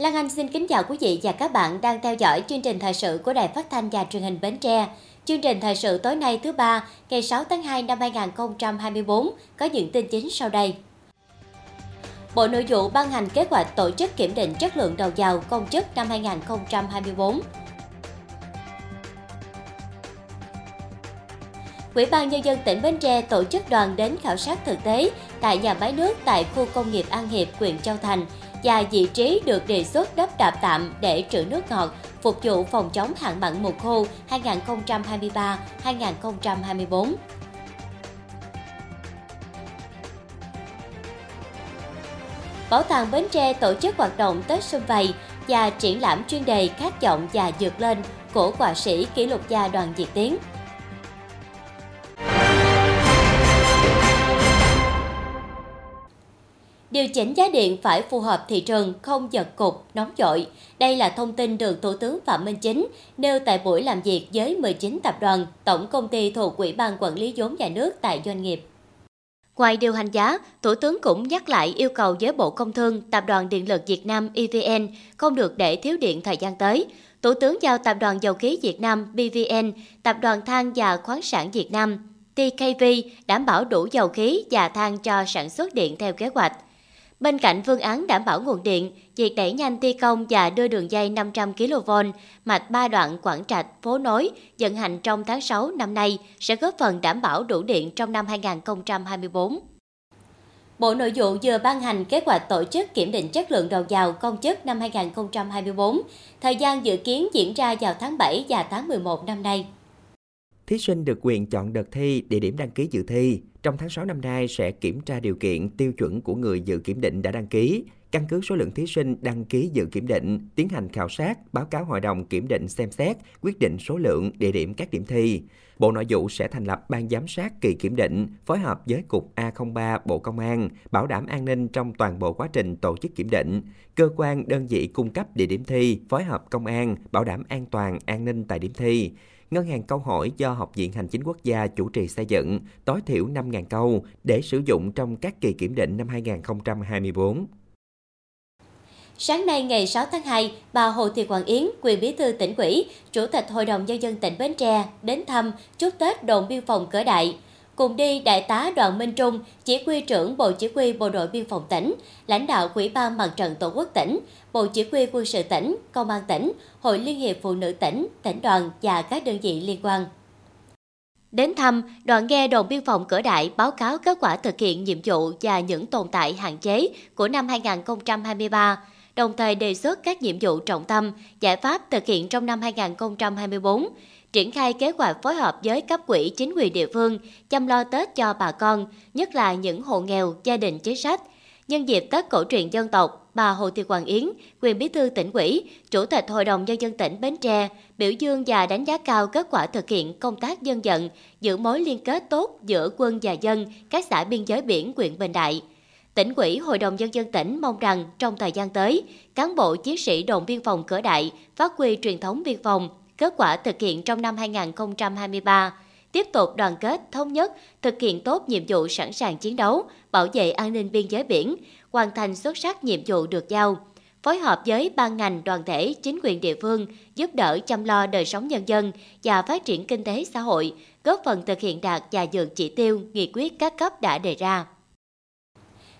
Lan Anh xin kính chào quý vị và các bạn đang theo dõi chương trình thời sự của Đài Phát thanh và Truyền hình Bến Tre. Chương trình thời sự tối nay thứ ba, ngày 6 tháng 2 năm 2024 có những tin chính sau đây. Bộ Nội vụ ban hành kế hoạch tổ chức kiểm định chất lượng đầu vào công chức năm 2024. Ủy ban Nhân dân tỉnh Bến Tre tổ chức đoàn đến khảo sát thực tế tại nhà máy nước tại khu công nghiệp An Hiệp, huyện Châu Thành và vị trí được đề xuất đắp đạp tạm để trữ nước ngọt, phục vụ phòng chống hạn mặn mùa khô 2023-2024. Bảo tàng Bến Tre tổ chức hoạt động Tết Xuân Vầy và triển lãm chuyên đề khát vọng và dược lên của họa sĩ, kỷ lục gia Đoàn Diệt Tiến. Điều chỉnh giá điện phải phù hợp thị trường, không giật cục, nóng dội. Đây là thông tin được Thủ tướng Phạm Minh Chính nêu tại buổi làm việc với 19 tập đoàn, tổng công ty thuộc Ủy ban Quản lý vốn nhà nước tại doanh nghiệp. Ngoài điều hành giá, Thủ tướng cũng nhắc lại yêu cầu với Bộ Công Thương, Tập đoàn Điện lực Việt Nam EVN không được để thiếu điện thời gian tới. Thủ tướng giao Tập đoàn Dầu khí Việt Nam BVN, Tập đoàn Than và Khoáng sản Việt Nam TKV đảm bảo đủ dầu khí và than cho sản xuất điện theo kế hoạch. Bên cạnh phương án đảm bảo nguồn điện, việc đẩy nhanh thi công và đưa đường dây 500 kV mạch ba đoạn Quảng Trạch, Phố Nối vận hành trong tháng 6 năm nay sẽ góp phần đảm bảo đủ điện trong năm 2024. Bộ Nội vụ vừa ban hành kế hoạch tổ chức kiểm định chất lượng đầu vào công chức năm 2024. Thời gian dự kiến diễn ra vào tháng 7 và tháng 11 năm nay. Thí sinh được quyền chọn đợt thi, địa điểm đăng ký dự thi. Trong tháng 6 năm nay sẽ kiểm tra điều kiện tiêu chuẩn của người dự kiểm định đã đăng ký, căn cứ số lượng thí sinh đăng ký dự kiểm định, tiến hành khảo sát, báo cáo hội đồng kiểm định xem xét, quyết định số lượng, địa điểm các điểm thi. Bộ Nội vụ sẽ thành lập ban giám sát kỳ kiểm định, phối hợp với Cục A03 Bộ Công an, bảo đảm an ninh trong toàn bộ quá trình tổ chức kiểm định. Cơ quan đơn vị cung cấp địa điểm thi, phối hợp công an, bảo đảm an toàn, an ninh tại điểm thi. Ngân hàng câu hỏi do Học viện Hành chính Quốc gia chủ trì xây dựng, tối thiểu 5.000 câu để sử dụng trong các kỳ kiểm định năm 2024. Sáng nay ngày 6 tháng 2, bà Hồ Thị Hoàng Yến, quyền bí thư tỉnh ủy, Chủ tịch Hội đồng Nhân dân tỉnh Bến Tre đến thăm chúc Tết đồn biên phòng Cửa Đại. Cùng đi Đại tá Đoàn Minh Trung, chỉ huy trưởng Bộ Chỉ huy Bộ đội Biên phòng tỉnh, lãnh đạo quỹ ban Mặt trận Tổ quốc tỉnh, Bộ Chỉ huy Quân sự tỉnh, Công an tỉnh, Hội Liên hiệp Phụ nữ tỉnh, tỉnh đoàn và các đơn vị liên quan. Đến thăm, đoàn nghe đồn biên phòng cửa đại báo cáo kết quả thực hiện nhiệm vụ và những tồn tại hạn chế của năm 2023, đồng thời đề xuất các nhiệm vụ trọng tâm, giải pháp thực hiện trong năm 2024, triển khai kế hoạch phối hợp với cấp quỹ chính quyền địa phương chăm lo Tết cho bà con, nhất là những hộ nghèo, gia đình chính sách. Nhân dịp Tết cổ truyền dân tộc, bà Hồ Thị Hoàng Yến, quyền bí thư tỉnh ủy, chủ tịch Hội đồng Nhân dân tỉnh Bến Tre, biểu dương và đánh giá cao kết quả thực hiện công tác dân vận, giữ mối liên kết tốt giữa quân và dân các xã biên giới biển huyện Bình Đại. Tỉnh ủy Hội đồng Nhân dân tỉnh mong rằng trong thời gian tới, cán bộ chiến sĩ đồn biên phòng cửa đại phát huy truyền thống biên phòng, kết quả thực hiện trong năm 2023, tiếp tục đoàn kết, thống nhất, thực hiện tốt nhiệm vụ sẵn sàng chiến đấu, bảo vệ an ninh biên giới biển, hoàn thành xuất sắc nhiệm vụ được giao. Phối hợp với ban ngành, đoàn thể, chính quyền địa phương, giúp đỡ chăm lo đời sống nhân dân và phát triển kinh tế xã hội, góp phần thực hiện đạt và vượt chỉ tiêu, nghị quyết các cấp đã đề ra.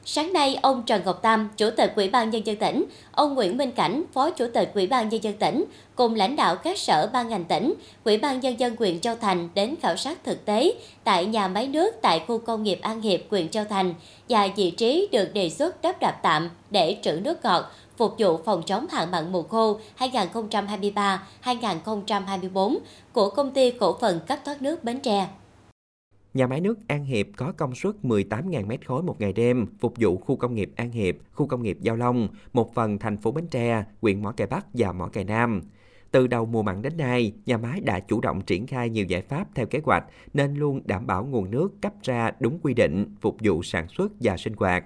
Sáng nay, ông Trần Ngọc Tam, Chủ tịch Ủy ban Nhân dân tỉnh, ông Nguyễn Minh Cảnh, Phó Chủ tịch Ủy ban Nhân dân tỉnh, cùng lãnh đạo các sở ban ngành tỉnh, Ủy ban Nhân dân huyện Châu Thành đến khảo sát thực tế tại nhà máy nước tại khu công nghiệp An Hiệp, huyện Châu Thành và vị trí được đề xuất đắp đạp tạm để trữ nước ngọt phục vụ phòng chống hạn mặn mùa khô 2023-2024 của công ty cổ phần cấp thoát nước Bến Tre. Nhà máy nước An Hiệp có công suất 18.000 m khối một ngày đêm, phục vụ khu công nghiệp An Hiệp, khu công nghiệp Giao Long, một phần thành phố Bến Tre, huyện Mỏ Cày Bắc và Mỏ Cày Nam. Từ đầu mùa mặn đến nay, nhà máy đã chủ động triển khai nhiều giải pháp theo kế hoạch nên luôn đảm bảo nguồn nước cấp ra đúng quy định, phục vụ sản xuất và sinh hoạt.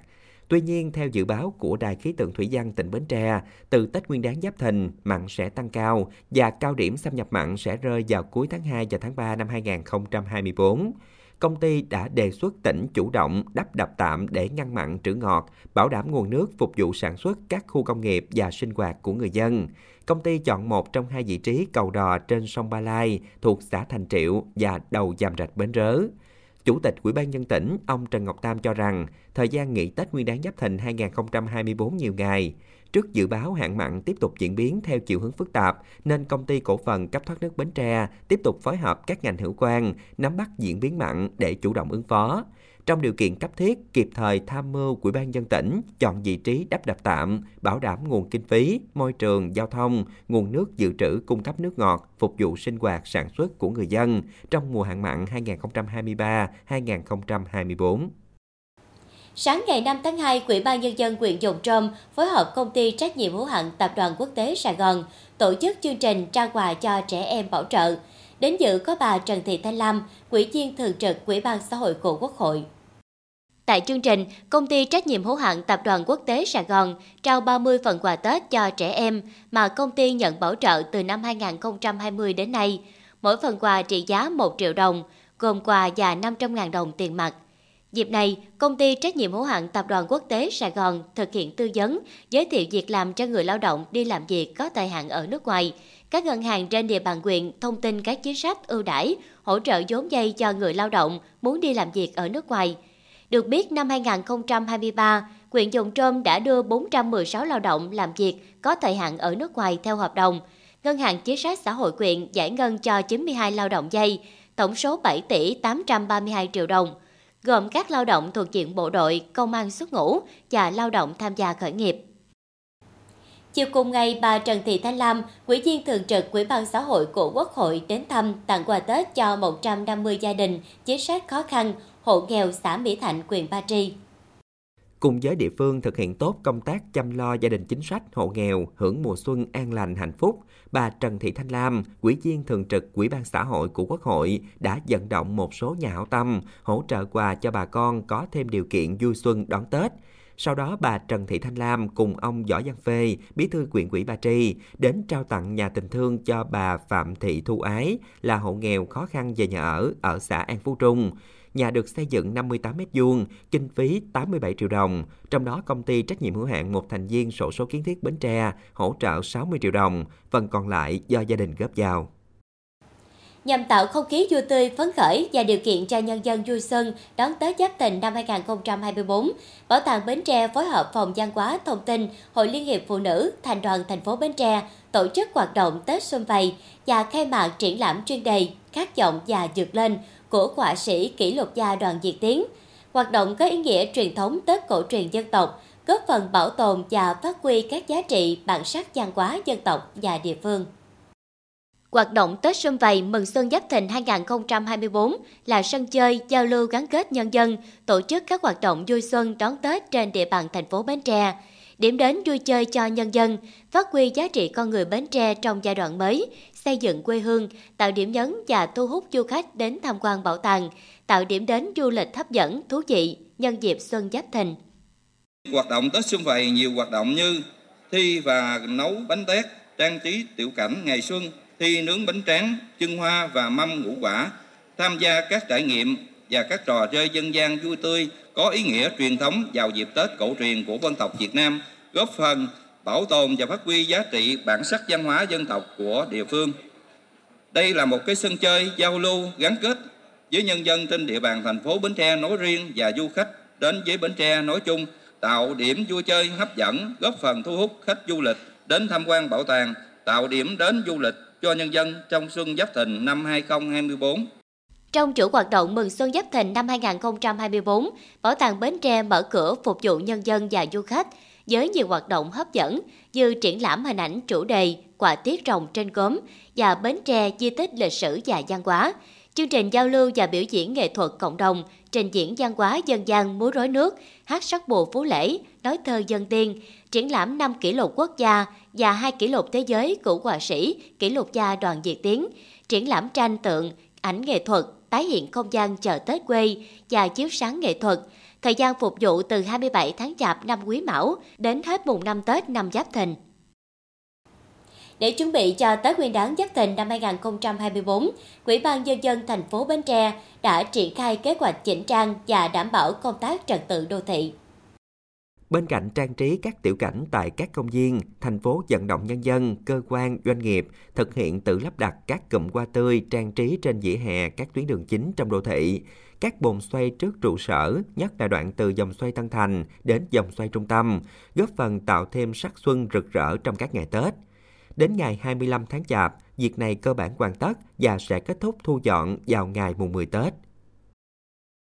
Tuy nhiên, theo dự báo của Đài khí tượng thủy văn tỉnh Bến Tre, từ Tết Nguyên đán Giáp Thìn, mặn sẽ tăng cao và cao điểm xâm nhập mặn sẽ rơi vào cuối tháng 2 và tháng 3 năm 2024 công ty đã đề xuất tỉnh chủ động đắp đập tạm để ngăn mặn trữ ngọt, bảo đảm nguồn nước phục vụ sản xuất các khu công nghiệp và sinh hoạt của người dân. Công ty chọn một trong hai vị trí cầu đò trên sông Ba Lai thuộc xã Thành Triệu và đầu Dàm Rạch Bến Rớ. Chủ tịch Ủy ban nhân tỉnh, ông Trần Ngọc Tam cho rằng, thời gian nghỉ Tết Nguyên đáng Giáp Thìn 2024 nhiều ngày. Trước dự báo hạn mặn tiếp tục diễn biến theo chiều hướng phức tạp, nên công ty cổ phần cấp thoát nước Bến Tre tiếp tục phối hợp các ngành hữu quan nắm bắt diễn biến mặn để chủ động ứng phó. Trong điều kiện cấp thiết, kịp thời tham mưu Ủy ban dân tỉnh chọn vị trí đắp đập tạm, bảo đảm nguồn kinh phí, môi trường, giao thông, nguồn nước dự trữ cung cấp nước ngọt, phục vụ sinh hoạt sản xuất của người dân trong mùa hạn mặn 2023-2024. Sáng ngày 5 tháng 2, Quỹ ban Nhân dân huyện Dòng Trôm phối hợp công ty trách nhiệm hữu hạn Tập đoàn Quốc tế Sài Gòn tổ chức chương trình trao quà cho trẻ em bảo trợ. Đến dự có bà Trần Thị Thanh Lam, Quỹ viên thường trực Quỹ ban xã hội của Quốc hội. Tại chương trình, công ty trách nhiệm hữu hạn Tập đoàn Quốc tế Sài Gòn trao 30 phần quà Tết cho trẻ em mà công ty nhận bảo trợ từ năm 2020 đến nay. Mỗi phần quà trị giá 1 triệu đồng, gồm quà và 500.000 đồng tiền mặt. Dịp này, công ty trách nhiệm hữu hạn Tập đoàn Quốc tế Sài Gòn thực hiện tư vấn, giới thiệu việc làm cho người lao động đi làm việc có thời hạn ở nước ngoài. Các ngân hàng trên địa bàn huyện thông tin các chính sách ưu đãi, hỗ trợ vốn vay cho người lao động muốn đi làm việc ở nước ngoài. Được biết, năm 2023, huyện Dòng Trôm đã đưa 416 lao động làm việc có thời hạn ở nước ngoài theo hợp đồng. Ngân hàng Chính sách Xã hội quyện giải ngân cho 92 lao động dây, tổng số 7 tỷ 832 triệu đồng – gồm các lao động thuộc diện bộ đội, công an xuất ngũ và lao động tham gia khởi nghiệp. Chiều cùng ngày, bà Trần Thị Thanh Lam, Ủy viên thường trực Ủy ban xã hội của Quốc hội đến thăm tặng quà Tết cho 150 gia đình chính sách khó khăn, hộ nghèo xã Mỹ Thạnh, huyện Ba Tri cùng với địa phương thực hiện tốt công tác chăm lo gia đình chính sách hộ nghèo hưởng mùa xuân an lành hạnh phúc, bà Trần Thị Thanh Lam, Ủy viên thường trực Ủy ban xã hội của Quốc hội đã vận động một số nhà hảo tâm hỗ trợ quà cho bà con có thêm điều kiện vui xuân đón Tết. Sau đó bà Trần Thị Thanh Lam cùng ông Võ Văn Phê, bí thư quyện ủy Ba Tri, đến trao tặng nhà tình thương cho bà Phạm Thị Thu Ái là hộ nghèo khó khăn về nhà ở ở xã An Phú Trung. Nhà được xây dựng 58 m2, kinh phí 87 triệu đồng, trong đó công ty trách nhiệm hữu hạn một thành viên sổ số kiến thiết Bến Tre hỗ trợ 60 triệu đồng, phần còn lại do gia đình góp vào. Nhằm tạo không khí vui tươi, phấn khởi và điều kiện cho nhân dân vui xuân đón Tết Giáp Thìn năm 2024, Bảo tàng Bến Tre phối hợp Phòng văn hóa thông tin, Hội Liên hiệp Phụ nữ, Thành đoàn thành phố Bến Tre tổ chức hoạt động Tết Xuân Vầy và khai mạc triển lãm chuyên đề Khát vọng và dược lên của họa sĩ kỷ lục gia Đoàn Diệt Tiến. Hoạt động có ý nghĩa truyền thống Tết cổ truyền dân tộc, góp phần bảo tồn và phát huy các giá trị bản sắc văn hóa dân tộc và địa phương. Hoạt động Tết Xuân Vầy mừng Xuân Giáp Thìn 2024 là sân chơi, giao lưu gắn kết nhân dân, tổ chức các hoạt động vui xuân đón Tết trên địa bàn thành phố Bến Tre, điểm đến vui chơi cho nhân dân, phát huy giá trị con người Bến Tre trong giai đoạn mới, xây dựng quê hương, tạo điểm nhấn và thu hút du khách đến tham quan bảo tàng, tạo điểm đến du lịch hấp dẫn, thú vị nhân dịp Xuân Giáp Thìn. Hoạt động Tết Xuân Vầy nhiều hoạt động như thi và nấu bánh tét, trang trí tiểu cảnh ngày xuân, thi nướng bánh tráng, chân hoa và mâm ngũ quả, tham gia các trải nghiệm và các trò chơi dân gian vui tươi có ý nghĩa truyền thống vào dịp Tết cổ truyền của dân tộc Việt Nam, góp phần bảo tồn và phát huy giá trị bản sắc văn hóa dân tộc của địa phương. Đây là một cái sân chơi giao lưu gắn kết với nhân dân trên địa bàn thành phố Bến Tre nói riêng và du khách đến với Bến Tre nói chung, tạo điểm vui chơi hấp dẫn, góp phần thu hút khách du lịch đến tham quan bảo tàng, tạo điểm đến du lịch cho nhân dân trong xuân Giáp Thìn năm 2024. Trong chủ hoạt động mừng xuân Giáp Thìn năm 2024, Bảo tàng Bến Tre mở cửa phục vụ nhân dân và du khách với nhiều hoạt động hấp dẫn như triển lãm hình ảnh chủ đề quả tiết rồng trên gốm và Bến Tre di tích lịch sử và văn hóa, chương trình giao lưu và biểu diễn nghệ thuật cộng đồng, trình diễn văn hóa dân gian múa rối nước, hát sắc bộ phú lễ, nói thơ dân tiên, triển lãm 5 kỷ lục quốc gia và hai kỷ lục thế giới của họa sĩ, kỷ lục gia Đoàn Diệt Tiến, triển lãm tranh tượng, ảnh nghệ thuật, tái hiện không gian chợ Tết quê và chiếu sáng nghệ thuật. Thời gian phục vụ từ 27 tháng Chạp năm Quý Mão đến hết mùng năm Tết năm Giáp Thìn. Để chuẩn bị cho Tết Nguyên đán Giáp Thìn năm 2024, quỹ ban nhân dân thành phố Bến Tre đã triển khai kế hoạch chỉnh trang và đảm bảo công tác trật tự đô thị. Bên cạnh trang trí các tiểu cảnh tại các công viên, thành phố vận động nhân dân, cơ quan, doanh nghiệp thực hiện tự lắp đặt các cụm hoa tươi trang trí trên vỉa hè các tuyến đường chính trong đô thị, các bồn xoay trước trụ sở, nhất là đoạn từ dòng xoay Tân Thành đến dòng xoay trung tâm, góp phần tạo thêm sắc xuân rực rỡ trong các ngày Tết. Đến ngày 25 tháng Chạp, việc này cơ bản hoàn tất và sẽ kết thúc thu dọn vào ngày mùng 10 Tết.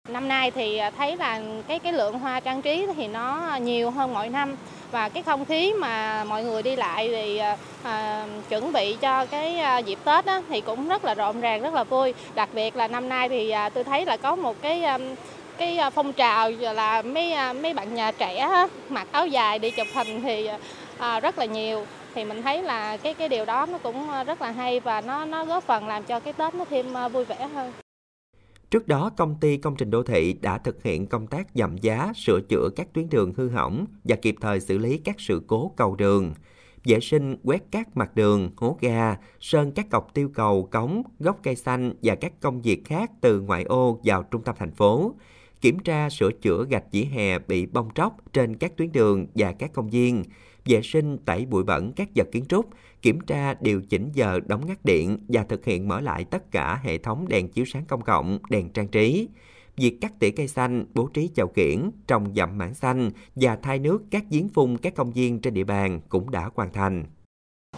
Năm nay thì à, thấy là cái cái lượng hoa trang trí thì nó nhiều hơn mọi năm và cái không khí mà mọi người đi lại thì à, à chuẩn bị cho cái à, dịp Tết đó, thì cũng rất là rộn ràng rất là vui đặc biệt là năm nay thì à, tôi thấy là có một cái à, cái à, phong trào là mấy mấy bạn nhà trẻ mặc áo dài đi chụp hình thì à, rất là nhiều thì mình thấy là cái cái điều đó nó cũng ờ, rất là hay và nó nó góp phần làm cho cái Tết nó thêm ờ, vui vẻ hơn. Trước đó, công ty công trình đô thị đã thực hiện công tác giảm giá, sửa chữa các tuyến đường hư hỏng và kịp thời xử lý các sự cố cầu đường. Vệ sinh, quét các mặt đường, hố ga, sơn các cọc tiêu cầu, cống, gốc cây xanh và các công việc khác từ ngoại ô vào trung tâm thành phố. Kiểm tra sửa chữa gạch dĩ hè bị bong tróc trên các tuyến đường và các công viên vệ sinh tẩy bụi bẩn các vật kiến trúc, kiểm tra điều chỉnh giờ đóng ngắt điện và thực hiện mở lại tất cả hệ thống đèn chiếu sáng công cộng, đèn trang trí. Việc cắt tỉa cây xanh, bố trí chậu kiển, trồng dặm mảng xanh và thay nước các giếng phun các công viên trên địa bàn cũng đã hoàn thành.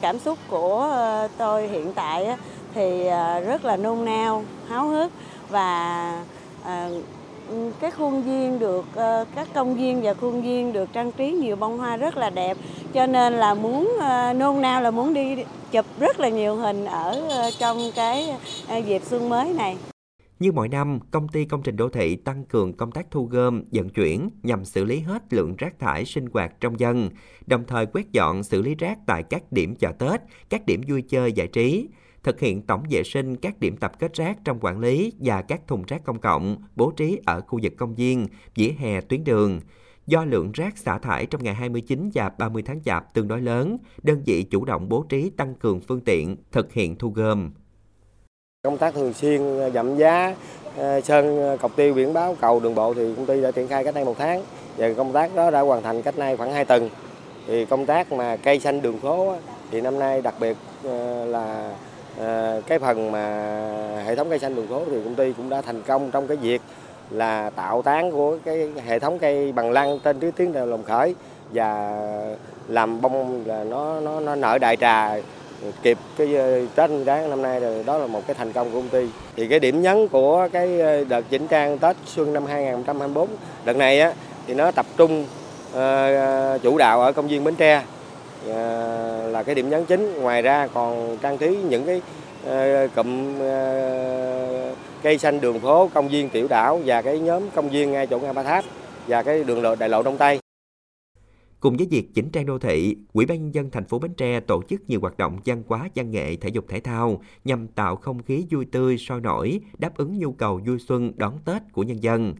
Cảm xúc của ờ, tôi hiện tại thì ờ, rất là nôn nao, háo hức và ờ, cái khuôn viên được ờ, các công viên và khuôn viên được trang trí nhiều bông hoa rất là đẹp cho nên là muốn ờ, nôn nao là muốn đi chụp rất là nhiều hình ở ờ, trong cái dịp xuân mới này. Như mọi năm, công ty công trình đô thị tăng cường công tác thu gom, vận chuyển nhằm xử lý hết lượng rác thải sinh hoạt trong dân, đồng thời quét dọn xử lý rác tại các điểm chợ Tết, các điểm vui chơi giải trí thực hiện tổng vệ sinh các điểm tập kết rác trong quản lý và các thùng rác công cộng bố trí ở khu vực công viên, vỉa hè tuyến đường. Do lượng rác xả thải trong ngày 29 và 30 tháng Chạp tương đối lớn, đơn vị chủ động bố trí tăng cường phương tiện thực hiện thu gom. Công tác thường xuyên ờ, giảm giá, ờ, sơn ờ, cọc tiêu biển báo cầu đường bộ thì công ty đã triển khai cách đây một tháng và công tác đó đã hoàn thành cách nay khoảng 2 tuần. Thì công tác mà cây xanh đường phố thì năm nay đặc biệt là Ờ, cái phần mà hệ thống cây xanh đường phố thì công ty cũng đã thành công trong cái việc là tạo tán của cái hệ thống cây bằng lăng trên tuyến tuyến lồng khởi và làm bông là nó nó nó nở đại trà kịp cái ờ, Tết Nguyên đán năm nay rồi đó là một cái thành công của công ty. Thì cái điểm nhấn của cái ờ, đợt chỉnh trang Tết xuân năm 2024 đợt này á thì nó tập trung uh, chủ đạo ở công viên Bến Tre Dạ, là cái điểm nhấn chính. Ngoài ra còn trang trí những cái ờ, cụm ờ, cây xanh đường phố công viên tiểu đảo và cái nhóm công viên ngay chỗ ngã ba tháp và cái đường lộ đại lộ đông tây. Cùng với việc chỉnh trang đô thị, Ủy ban nhân dân thành phố Bến Tre tổ chức nhiều hoạt động văn hóa, văn nghệ, thể dục thể thao nhằm tạo không khí vui tươi, sôi nổi, đáp ứng nhu cầu vui xuân đón Tết của nhân dân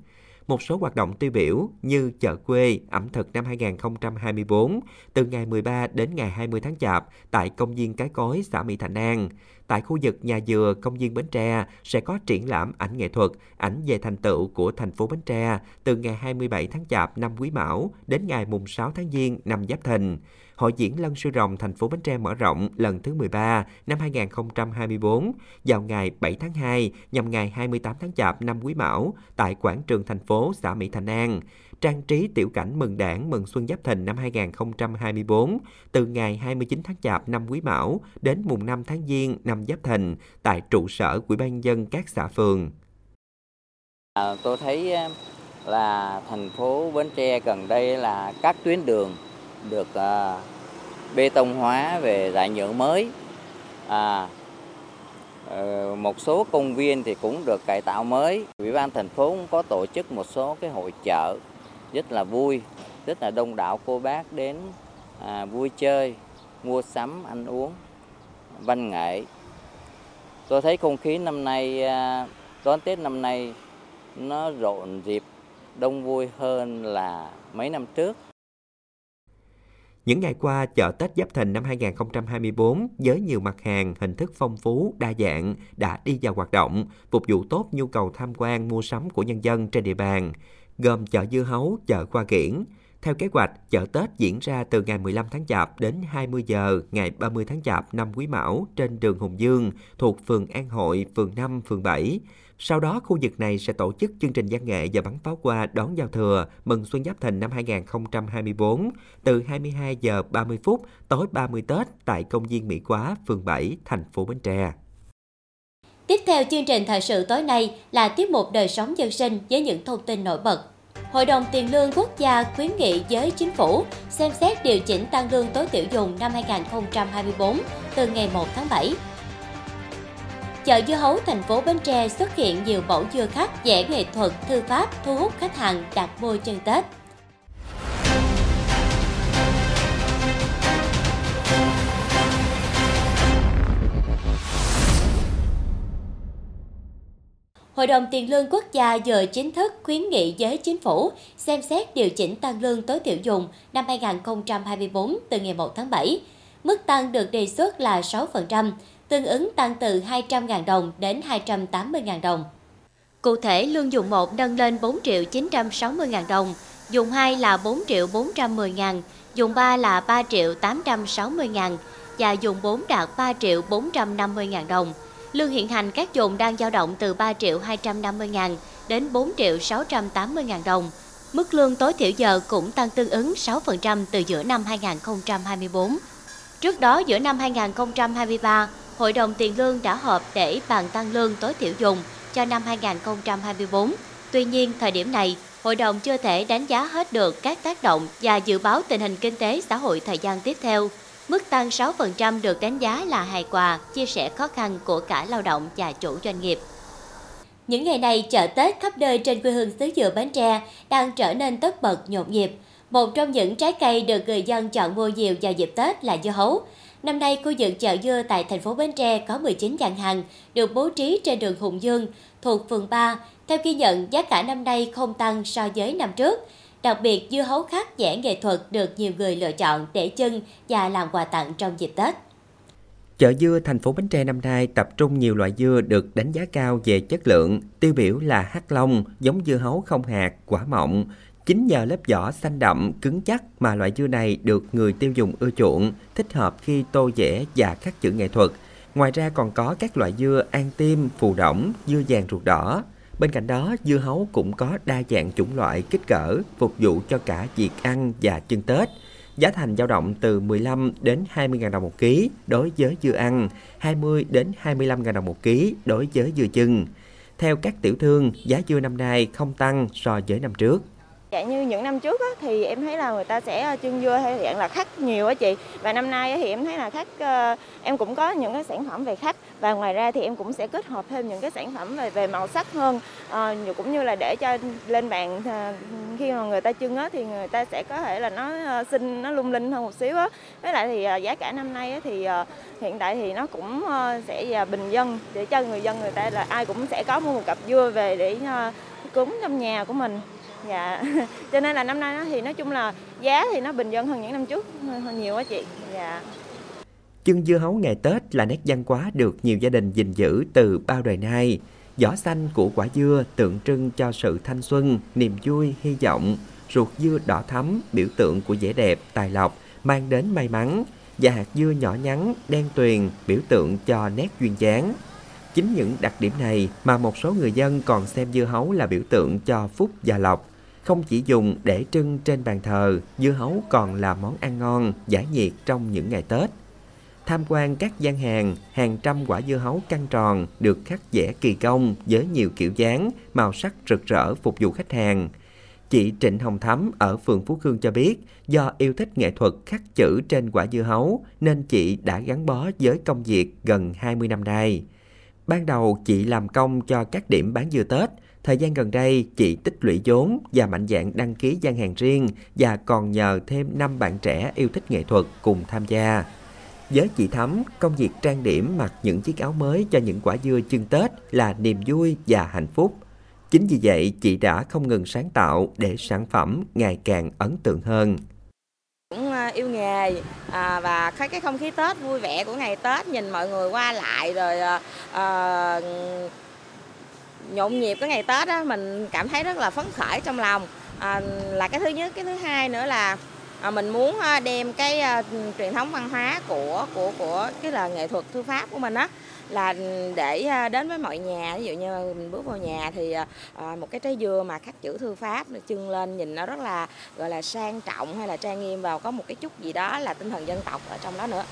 một số hoạt động tiêu biểu như chợ quê, ẩm thực năm 2024 từ ngày 13 đến ngày 20 tháng Chạp tại công viên Cái Cối, xã Mỹ Thạnh An. Tại khu vực nhà dừa công viên Bến Tre sẽ có triển lãm ảnh nghệ thuật, ảnh về thành tựu của thành phố Bến Tre từ ngày 27 tháng Chạp năm Quý Mão đến ngày mùng 6 tháng Giêng năm Giáp Thìn. Hội diễn Lân Sư Rồng thành phố Bến Tre mở rộng lần thứ 13 năm 2024 vào ngày 7 tháng 2 nhằm ngày 28 tháng Chạp năm Quý Mão tại quảng trường thành phố xã Mỹ Thành An trang trí tiểu cảnh mừng đảng mừng xuân Giáp Thìn năm 2024 từ ngày 29 tháng Chạp năm Quý Mão đến mùng 5 tháng Giêng năm Giáp Thìn tại trụ sở Ủy ban dân các xã phường. À, tôi thấy à, là thành phố Bến Tre gần đây là các tuyến đường được à, bê tông hóa về giải nhựa mới. À, ờ, một số công viên thì cũng được cải tạo mới. Ủy ban thành phố cũng có tổ chức một số cái hội chợ rất là vui rất là đông đảo cô bác đến à, vui chơi mua sắm ăn uống văn nghệ. Tôi thấy không khí năm nay à, đón tết năm nay nó rộn rịp đông vui hơn là mấy năm trước. Những ngày qua, chợ Tết Giáp Thìn năm 2024 với nhiều mặt hàng, hình thức phong phú, đa dạng đã đi vào hoạt động, phục vụ tốt nhu cầu tham quan, mua sắm của nhân dân trên địa bàn, gồm chợ dưa hấu, chợ khoa kiển. Theo kế hoạch, chợ Tết diễn ra từ ngày 15 tháng Chạp đến 20 giờ ngày 30 tháng Chạp năm Quý Mão trên đường Hùng Dương thuộc phường An Hội, phường 5, phường 7. Sau đó, khu vực này sẽ tổ chức chương trình văn nghệ và bắn pháo hoa đón giao thừa mừng Xuân Giáp Thìn năm 2024 từ 22 giờ 30 phút tối 30 Tết tại công viên Mỹ Quá, phường 7, thành phố Bến Tre. Tiếp theo chương trình thời sự tối nay là tiết mục đời sống dân sinh với những thông tin nổi bật. Hội đồng Tiền lương Quốc gia khuyến nghị với chính phủ xem xét điều chỉnh tăng lương tối thiểu dùng năm 2024 từ ngày 1 tháng 7. Chợ dưa hấu thành phố Bến Tre xuất hiện nhiều mẫu dưa khác vẽ nghệ thuật, thư pháp thu hút khách hàng đặt mua chân Tết. Hội đồng Tiền lương Quốc gia vừa chính thức khuyến nghị với chính phủ xem xét điều chỉnh tăng lương tối thiểu dùng năm 2024 từ ngày 1 tháng 7. Mức tăng được đề xuất là 6%, tương ứng tăng từ 200.000 đồng đến 280.000 đồng. Cụ thể, lương dùng 1 nâng lên 4 triệu 960 ngàn đồng, dùng 2 là 4 triệu 410 ngàn, dùng 3 là 3 triệu 860 ngàn và dùng 4 đạt 3 triệu 450 ngàn đồng. Lương hiện hành các dùng đang dao động từ 3 triệu 250 ngàn đến 4 triệu 680 ngàn đồng. Mức lương tối thiểu giờ cũng tăng tương ứng 6% từ giữa năm 2024. Trước đó, giữa năm 2023, Hội đồng Tiền lương đã họp để bàn tăng lương tối thiểu dùng cho năm 2024. Tuy nhiên, thời điểm này, Hội đồng chưa thể đánh giá hết được các tác động và dự báo tình hình kinh tế xã hội thời gian tiếp theo. Mức tăng 6% được đánh giá là hài hòa, chia sẻ khó khăn của cả lao động và chủ doanh nghiệp. Những ngày này, chợ Tết khắp nơi trên quê hương xứ dừa Bến Tre đang trở nên tất bật nhộn nhịp. Một trong những trái cây được người dân chọn mua nhiều vào dịp Tết là dưa hấu. Năm nay, khu vực chợ dưa tại thành phố Bến Tre có 19 gian hàng được bố trí trên đường Hùng Dương thuộc phường 3. Theo ghi nhận, giá cả năm nay không tăng so với năm trước. Đặc biệt, dưa hấu khắc vẽ nghệ thuật được nhiều người lựa chọn để chân và làm quà tặng trong dịp Tết. Chợ dưa thành phố Bến Tre năm nay tập trung nhiều loại dưa được đánh giá cao về chất lượng, tiêu biểu là hắc long, giống dưa hấu không hạt, quả mọng. Chính nhờ lớp vỏ xanh đậm, cứng chắc mà loại dưa này được người tiêu dùng ưa chuộng, thích hợp khi tô vẽ và khắc chữ nghệ thuật. Ngoài ra còn có các loại dưa an tim, phù đổng, dưa vàng ruột đỏ. Bên cạnh đó, dưa hấu cũng có đa dạng chủng loại kích cỡ phục vụ cho cả việc ăn và chân Tết. Giá thành dao động từ 15 đến 20 ngàn đồng một ký đối với dưa ăn, 20 đến 25 ngàn đồng một ký đối với dưa chưng. Theo các tiểu thương, giá dưa năm nay không tăng so với năm trước. Dạ như những năm trước á, thì em thấy là người ta sẽ ờ, trưng dưa hay dạng là khách nhiều á chị và năm nay thì em thấy là khách, ờ, em cũng có những cái sản phẩm về khách và ngoài ra thì em cũng sẽ kết hợp thêm những cái sản phẩm về về màu sắc hơn. Uh, cũng như là để cho lên bàn uh, khi mà người ta trưng á, thì người ta sẽ có thể là nó uh, xinh nó lung linh hơn một xíu á. Với lại thì uh, giá cả năm nay á, thì uh, hiện tại thì nó cũng uh, sẽ uh, bình dân để cho người dân người ta là ai cũng sẽ có mua một cặp dưa về để uh, cúng trong nhà của mình. Dạ. Cho nên là năm nay thì nói chung là giá thì nó bình dân hơn những năm trước hơn nhiều á chị. Dạ. Chân dưa hấu ngày Tết là nét văn hóa được nhiều gia đình gìn giữ từ bao đời nay. Vỏ xanh của quả dưa tượng trưng cho sự thanh xuân, niềm vui, hy vọng. Ruột dưa đỏ thắm, biểu tượng của vẻ đẹp, tài lộc, mang đến may mắn. Và hạt dưa nhỏ nhắn, đen tuyền, biểu tượng cho nét duyên dáng. Chính những đặc điểm này mà một số người dân còn xem dưa hấu là biểu tượng cho phúc và lộc. Không chỉ dùng để trưng trên bàn thờ, dưa hấu còn là món ăn ngon, giải nhiệt trong những ngày Tết. Tham quan các gian hàng, hàng trăm quả dưa hấu căng tròn được khắc vẽ kỳ công với nhiều kiểu dáng, màu sắc rực rỡ phục vụ khách hàng. Chị Trịnh Hồng Thắm ở phường Phú Khương cho biết, do yêu thích nghệ thuật khắc chữ trên quả dưa hấu nên chị đã gắn bó với công việc gần 20 năm nay. Ban đầu chị làm công cho các điểm bán dưa Tết, thời gian gần đây chị tích lũy vốn và mạnh dạn đăng ký gian hàng riêng và còn nhờ thêm 5 bạn trẻ yêu thích nghệ thuật cùng tham gia. Với chị Thắm, công việc trang điểm mặc những chiếc áo mới cho những quả dưa chưng Tết là niềm vui và hạnh phúc. Chính vì vậy, chị đã không ngừng sáng tạo để sản phẩm ngày càng ấn tượng hơn. Cũng ờ, yêu nghề à, và cái cái không khí Tết vui vẻ của ngày Tết nhìn mọi người qua lại rồi à, nhộn nhịp cái ngày Tết đó mình cảm thấy rất là phấn khởi trong lòng à, là cái thứ nhất cái thứ hai nữa là à, mình muốn đem cái à, truyền thống văn hóa của của của cái là nghệ thuật thư pháp của mình á là để đến với mọi nhà. Ví dụ như mình bước vào nhà thì à, à một cái trái dưa mà khắc chữ thư pháp trưng lên nhìn nó rất là gọi là sang trọng hay là trang nghiêm vào có một cái chút gì đó là tinh thần dân tộc ở trong đó nữa.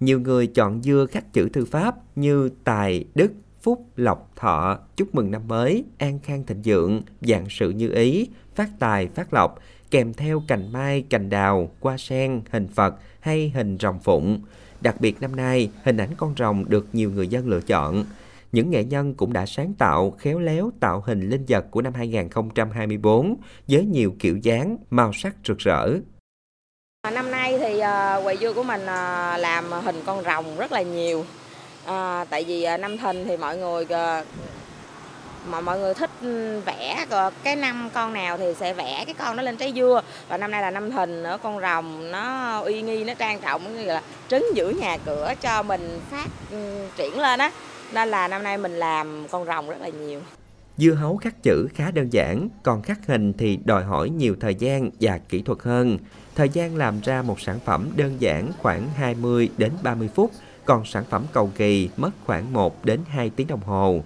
Nhiều người chọn dưa khắc chữ thư pháp như tài đức phúc lộc thọ. Chúc mừng năm mới an khang thịnh vượng. Dạng sự như ý phát tài phát lộc kèm theo cành mai cành đào hoa sen hình phật hay hình rồng phụng Đặc biệt năm nay, hình ảnh con rồng được nhiều người dân lựa chọn. Những nghệ nhân cũng đã sáng tạo, khéo léo tạo hình linh vật của năm 2024 với nhiều kiểu dáng, màu sắc rực rỡ. À, năm nay thì uh, quầy dưa của mình uh, làm hình con rồng rất là nhiều. Uh, tại vì uh, năm thìn thì mọi người uh, mà mọi người thích ừ, vẽ cái năm con nào thì sẽ vẽ cái con nó lên trái dưa và năm nay là năm thìn nữa con rồng nó uy nghi nó trang trọng như là trấn giữ nhà cửa cho mình phát ừ, triển lên á nên là năm nay mình làm con rồng rất là nhiều Dưa hấu khắc chữ khá đơn giản, còn khắc hình thì đòi hỏi nhiều thời gian và kỹ thuật hơn. Thời gian làm ra một sản phẩm đơn giản khoảng 20 đến 30 phút, còn sản phẩm cầu kỳ mất khoảng 1 đến 2 tiếng đồng hồ.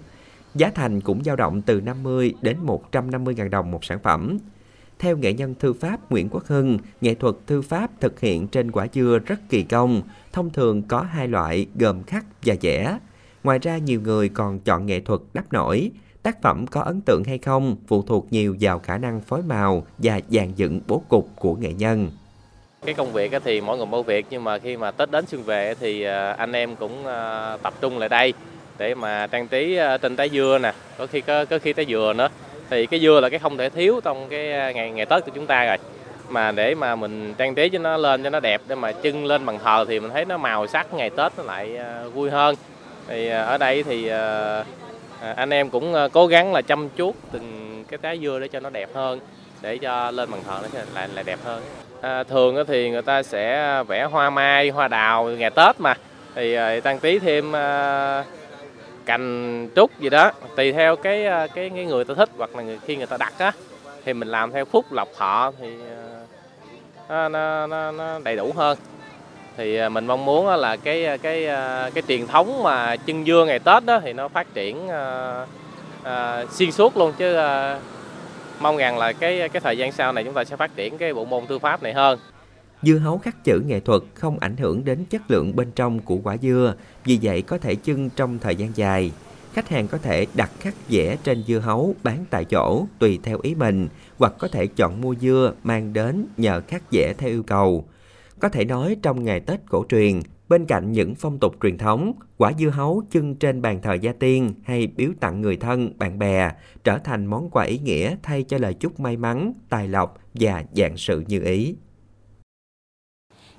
Giá thành cũng dao động từ 50 đến 150 ngàn đồng một sản phẩm. Theo nghệ nhân thư pháp Nguyễn Quốc Hưng, nghệ thuật thư pháp thực hiện trên quả dưa rất kỳ công, thông thường có hai loại gồm khắc và vẽ. Ngoài ra nhiều người còn chọn nghệ thuật đắp nổi. Tác phẩm có ấn tượng hay không phụ thuộc nhiều vào khả năng phối màu và dàn dựng bố cục của nghệ nhân. Cái công việc thì mỗi người mỗi việc nhưng mà khi mà Tết đến xuân về thì à, anh em cũng à, tập trung lại đây để mà trang trí ờ, trên trái dưa nè. Có khi có, có khi trái dừa nữa. Thì cái dưa là cái không thể thiếu trong cái ờ, ngày ngày tết của chúng ta rồi. Mà để mà mình trang trí cho nó lên cho nó đẹp để mà trưng lên bằng thờ thì mình thấy nó màu sắc ngày tết nó lại ờ, vui hơn. Thì ở đây thì anh em cũng cố gắng là chăm chút từng cái trái dưa để cho nó đẹp hơn để cho lên bằng thờ nó lại lại đẹp hơn. À, thường thì người ta sẽ vẽ hoa mai hoa đào ngày tết mà. Thì trang trí thêm cành trúc gì đó tùy theo cái ờ, cái cái người ta thích hoặc là người, khi người ta đặt á thì mình làm theo phúc lộc họ thì ờ, nó, nó, nó, nó đầy đủ hơn thì ờ, mình mong muốn là cái cái cái truyền thống mà chân dưa ngày Tết đó thì nó phát triển uh, uh, xuyên suốt luôn chứ uh, mong rằng là cái cái thời gian sau này chúng ta sẽ phát triển cái bộ môn thư pháp này hơn. Dưa hấu khắc chữ nghệ thuật không ảnh hưởng đến chất lượng bên trong của quả dưa, vì vậy có thể chưng trong thời gian dài. Khách hàng có thể đặt khắc vẽ trên dưa hấu bán tại chỗ tùy theo ý mình, hoặc có thể chọn mua dưa mang đến nhờ khắc vẽ theo yêu cầu. Có thể nói trong ngày Tết cổ truyền, bên cạnh những phong tục truyền thống, quả dưa hấu chưng trên bàn thờ gia tiên hay biếu tặng người thân, bạn bè trở thành món quà ý nghĩa thay cho lời chúc may mắn, tài lộc và dạng sự như ý.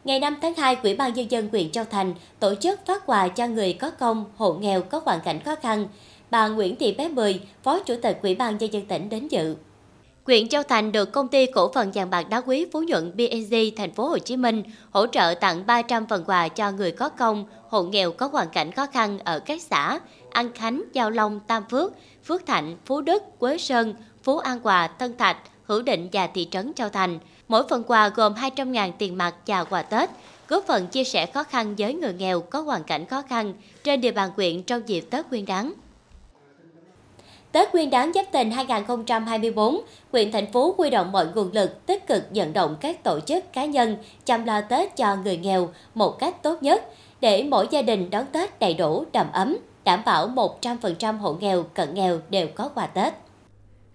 Ngày 5 tháng 2, Ủy ban Nhân dân huyện Châu Thành tổ chức phát quà cho người có công, hộ nghèo có hoàn cảnh khó khăn. Bà Nguyễn Thị Bé Mười, Phó Chủ tịch Ủy ban Nhân dân tỉnh đến dự. Huyện Châu Thành được công ty cổ phần vàng bạc đá quý Phú Nhuận BNG thành phố Hồ Chí Minh hỗ trợ tặng 300 phần quà cho người có công, hộ nghèo có hoàn cảnh khó khăn ở các xã An Khánh, Giao Long, Tam Phước, Phước Thạnh, Phú Đức, Quế Sơn, Phú An Hòa, Tân Thạch, Hữu Định và thị trấn Châu Thành. Mỗi phần quà gồm 200.000 tiền mặt và quà Tết, góp phần chia sẻ khó khăn với người nghèo có hoàn cảnh khó khăn trên địa bàn huyện trong dịp Tết Nguyên đán. Tết Nguyên đán Giáp Thìn 2024, huyện thành phố huy động mọi nguồn lực tích cực vận động các tổ chức cá nhân chăm lo Tết cho người nghèo một cách tốt nhất để mỗi gia đình đón Tết đầy đủ đầm ấm, đảm bảo 100% hộ nghèo, cận nghèo đều có quà Tết.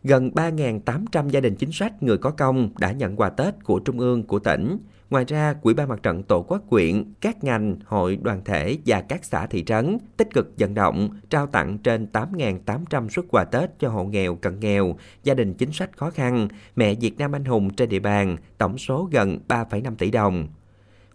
Gần 3.800 gia đình chính sách người có công đã nhận quà Tết của Trung ương, của tỉnh. Ngoài ra, Quỹ ban Mặt trận Tổ quốc quyện, các ngành, hội, đoàn thể và các xã thị trấn tích cực vận động, trao tặng trên 8.800 suất quà Tết cho hộ nghèo, cận nghèo, gia đình chính sách khó khăn, mẹ Việt Nam anh hùng trên địa bàn, tổng số gần 3,5 tỷ đồng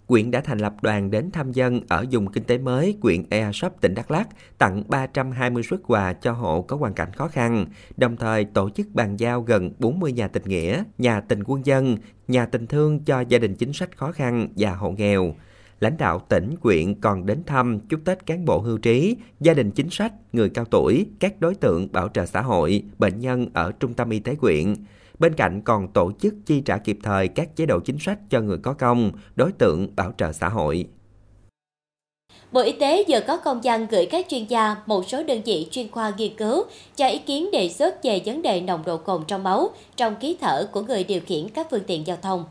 quyện đã thành lập đoàn đến thăm dân ở vùng kinh tế mới quyện Ea Sop, tỉnh Đắk Lắk, tặng 320 suất quà cho hộ có hoàn cảnh khó khăn, đồng thời tổ chức bàn giao gần 40 nhà tình nghĩa, nhà tình quân dân, nhà tình thương cho gia đình chính sách khó khăn và hộ nghèo. Lãnh đạo tỉnh, quyện còn đến thăm, chúc Tết cán bộ hưu trí, gia đình chính sách, người cao tuổi, các đối tượng bảo trợ xã hội, bệnh nhân ở trung tâm y tế quyện. Bên cạnh còn tổ chức chi trả kịp thời các chế độ chính sách cho người có công, đối tượng bảo trợ xã hội. Bộ Y tế vừa có công văn gửi các chuyên gia, một số đơn vị chuyên khoa nghiên cứu cho ý kiến đề xuất về vấn đề nồng độ cồn trong máu, trong khí thở của người điều khiển các phương tiện giao thông.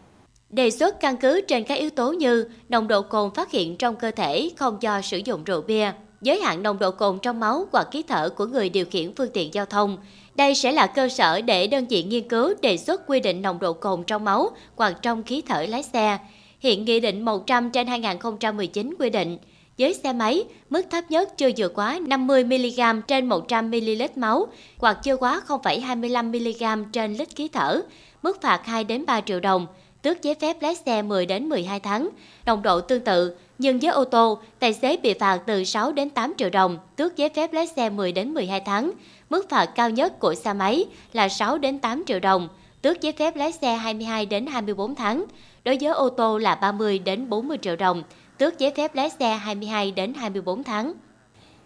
Đề xuất căn cứ trên các yếu tố như nồng độ cồn phát hiện trong cơ thể không do sử dụng rượu bia, giới hạn nồng độ cồn trong máu hoặc khí thở của người điều khiển phương tiện giao thông. Đây sẽ là cơ sở để đơn vị nghiên cứu đề xuất quy định nồng độ cồn trong máu hoặc trong khí thở lái xe. Hiện Nghị định 100 trên 2019 quy định, với xe máy, mức thấp nhất chưa vượt quá 50mg trên 100ml máu hoặc chưa quá 0,25mg trên lít khí thở, mức phạt 2 đến 3 triệu đồng, tước giấy phép lái xe 10 đến 12 tháng. Đồng độ tương tự, nhưng với ô tô, tài xế bị phạt từ 6 đến 8 triệu đồng, tước giấy phép lái xe 10 đến 12 tháng. Mức phạt cao nhất của xe máy là 6 đến 8 triệu đồng, tước giấy phép lái xe 22 đến 24 tháng. Đối với ô tô là 30 đến 40 triệu đồng, tước giấy phép lái xe 22 đến 24 tháng.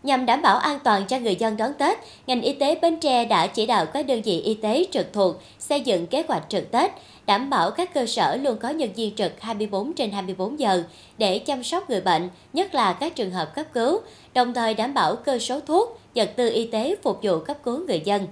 Nhằm đảm bảo an toàn cho người dân đón Tết, ngành y tế Bến Tre đã chỉ đạo các đơn vị y tế trực thuộc xây dựng kế hoạch trực Tết, đảm bảo các cơ sở luôn có nhân viên trực 24 trên 24 giờ để chăm sóc người bệnh, nhất là các trường hợp cấp cứu, đồng thời đảm bảo cơ số thuốc, vật tư y tế phục vụ cấp cứu người dân.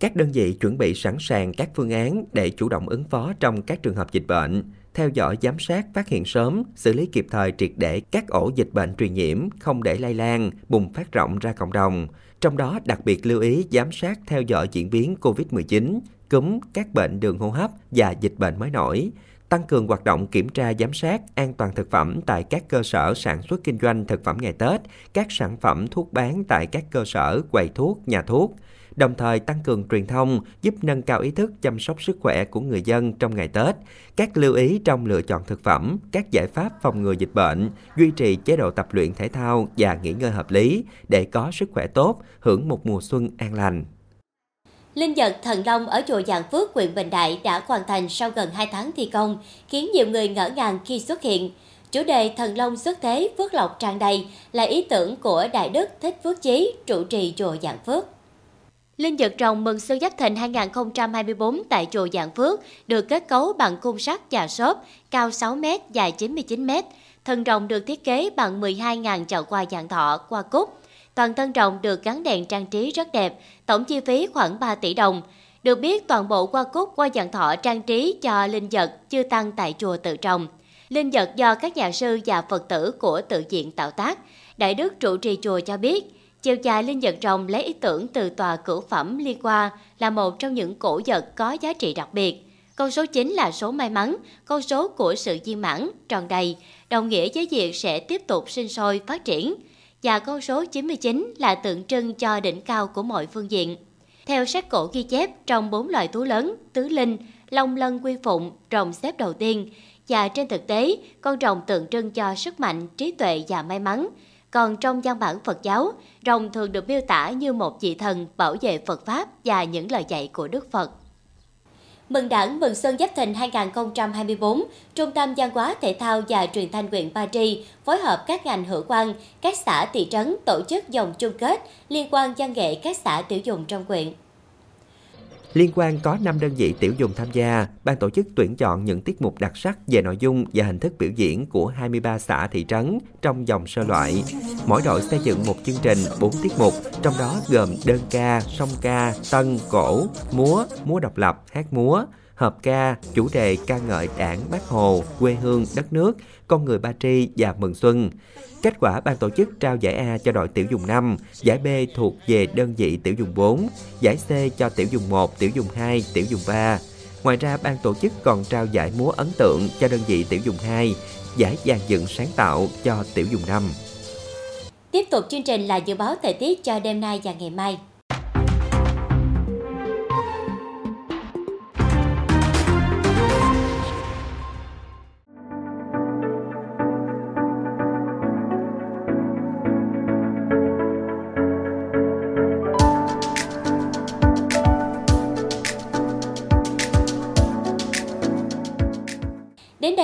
Các đơn vị chuẩn bị sẵn sàng các phương án để chủ động ứng phó trong các trường hợp dịch bệnh, theo dõi giám sát phát hiện sớm, xử lý kịp thời triệt để các ổ dịch bệnh truyền nhiễm không để lây lan, bùng phát rộng ra cộng đồng. Trong đó đặc biệt lưu ý giám sát theo dõi diễn biến COVID-19, cúm, các bệnh đường hô hấp và dịch bệnh mới nổi, tăng cường hoạt động kiểm tra giám sát an toàn thực phẩm tại các cơ sở sản xuất kinh doanh thực phẩm ngày Tết, các sản phẩm thuốc bán tại các cơ sở quầy thuốc, nhà thuốc, đồng thời tăng cường truyền thông giúp nâng cao ý thức chăm sóc sức khỏe của người dân trong ngày Tết, các lưu ý trong lựa chọn thực phẩm, các giải pháp phòng ngừa dịch bệnh, duy trì chế độ tập luyện thể thao và nghỉ ngơi hợp lý để có sức khỏe tốt, hưởng một mùa xuân an lành. Linh vật Thần Long ở chùa Dạng Phước, huyện Bình Đại đã hoàn thành sau gần 2 tháng thi công, khiến nhiều người ngỡ ngàng khi xuất hiện. Chủ đề Thần Long xuất thế, phước lộc tràn đầy là ý tưởng của Đại Đức Thích Phước Chí, trụ trì chùa Dạng Phước. Linh vật rồng mừng Xuân Giáp Thìn 2024 tại chùa Dạng Phước được kết cấu bằng khung sắt và xốp cao 6 m, dài 99 m. Thần rồng được thiết kế bằng 12.000 chậu hoa dạng thọ, qua cúc. Toàn thân Trọng được gắn đèn trang trí rất đẹp, tổng chi phí khoảng 3 tỷ đồng. Được biết toàn bộ qua cúc qua dạng thọ trang trí cho linh vật chưa tăng tại chùa tự trồng. Linh vật do các nhà sư và Phật tử của tự diện tạo tác. Đại đức trụ trì chùa cho biết, Chiều dài linh vật rồng lấy ý tưởng từ tòa cửu phẩm liên qua là một trong những cổ vật có giá trị đặc biệt. Con số 9 là số may mắn, con số của sự viên mãn, tròn đầy, đồng nghĩa với việc sẽ tiếp tục sinh sôi phát triển. Và con số 99 là tượng trưng cho đỉnh cao của mọi phương diện. Theo sách cổ ghi chép, trong bốn loài thú lớn, tứ linh, long lân quy phụng, rồng xếp đầu tiên. Và trên thực tế, con rồng tượng trưng cho sức mạnh, trí tuệ và may mắn, còn trong văn bản Phật giáo, rồng thường được miêu tả như một vị thần bảo vệ Phật Pháp và những lời dạy của Đức Phật. Mừng đảng Mừng Xuân Giáp Thìn 2024, Trung tâm Văn hóa Thể thao và Truyền thanh huyện Ba Tri phối hợp các ngành hữu quan, các xã thị trấn tổ chức dòng chung kết liên quan văn nghệ các xã tiểu dùng trong huyện. Liên quan có 5 đơn vị tiểu dùng tham gia, ban tổ chức tuyển chọn những tiết mục đặc sắc về nội dung và hình thức biểu diễn của 23 xã thị trấn trong dòng sơ loại. Mỗi đội xây dựng một chương trình 4 tiết mục, trong đó gồm đơn ca, song ca, tân, cổ, múa, múa độc lập, hát múa, hợp ca, chủ đề ca ngợi đảng, bác Hồ, quê hương, đất nước, con người Ba Tri và mừng xuân. Kết quả ban tổ chức trao giải A cho đội tiểu dùng 5, giải B thuộc về đơn vị tiểu dùng 4, giải C cho tiểu dùng 1, tiểu dùng 2, tiểu dùng 3. Ngoài ra, ban tổ chức còn trao giải múa ấn tượng cho đơn vị tiểu dùng 2, giải dàn dựng sáng tạo cho tiểu dùng 5. Tiếp tục chương trình là dự báo thời tiết cho đêm nay và ngày mai.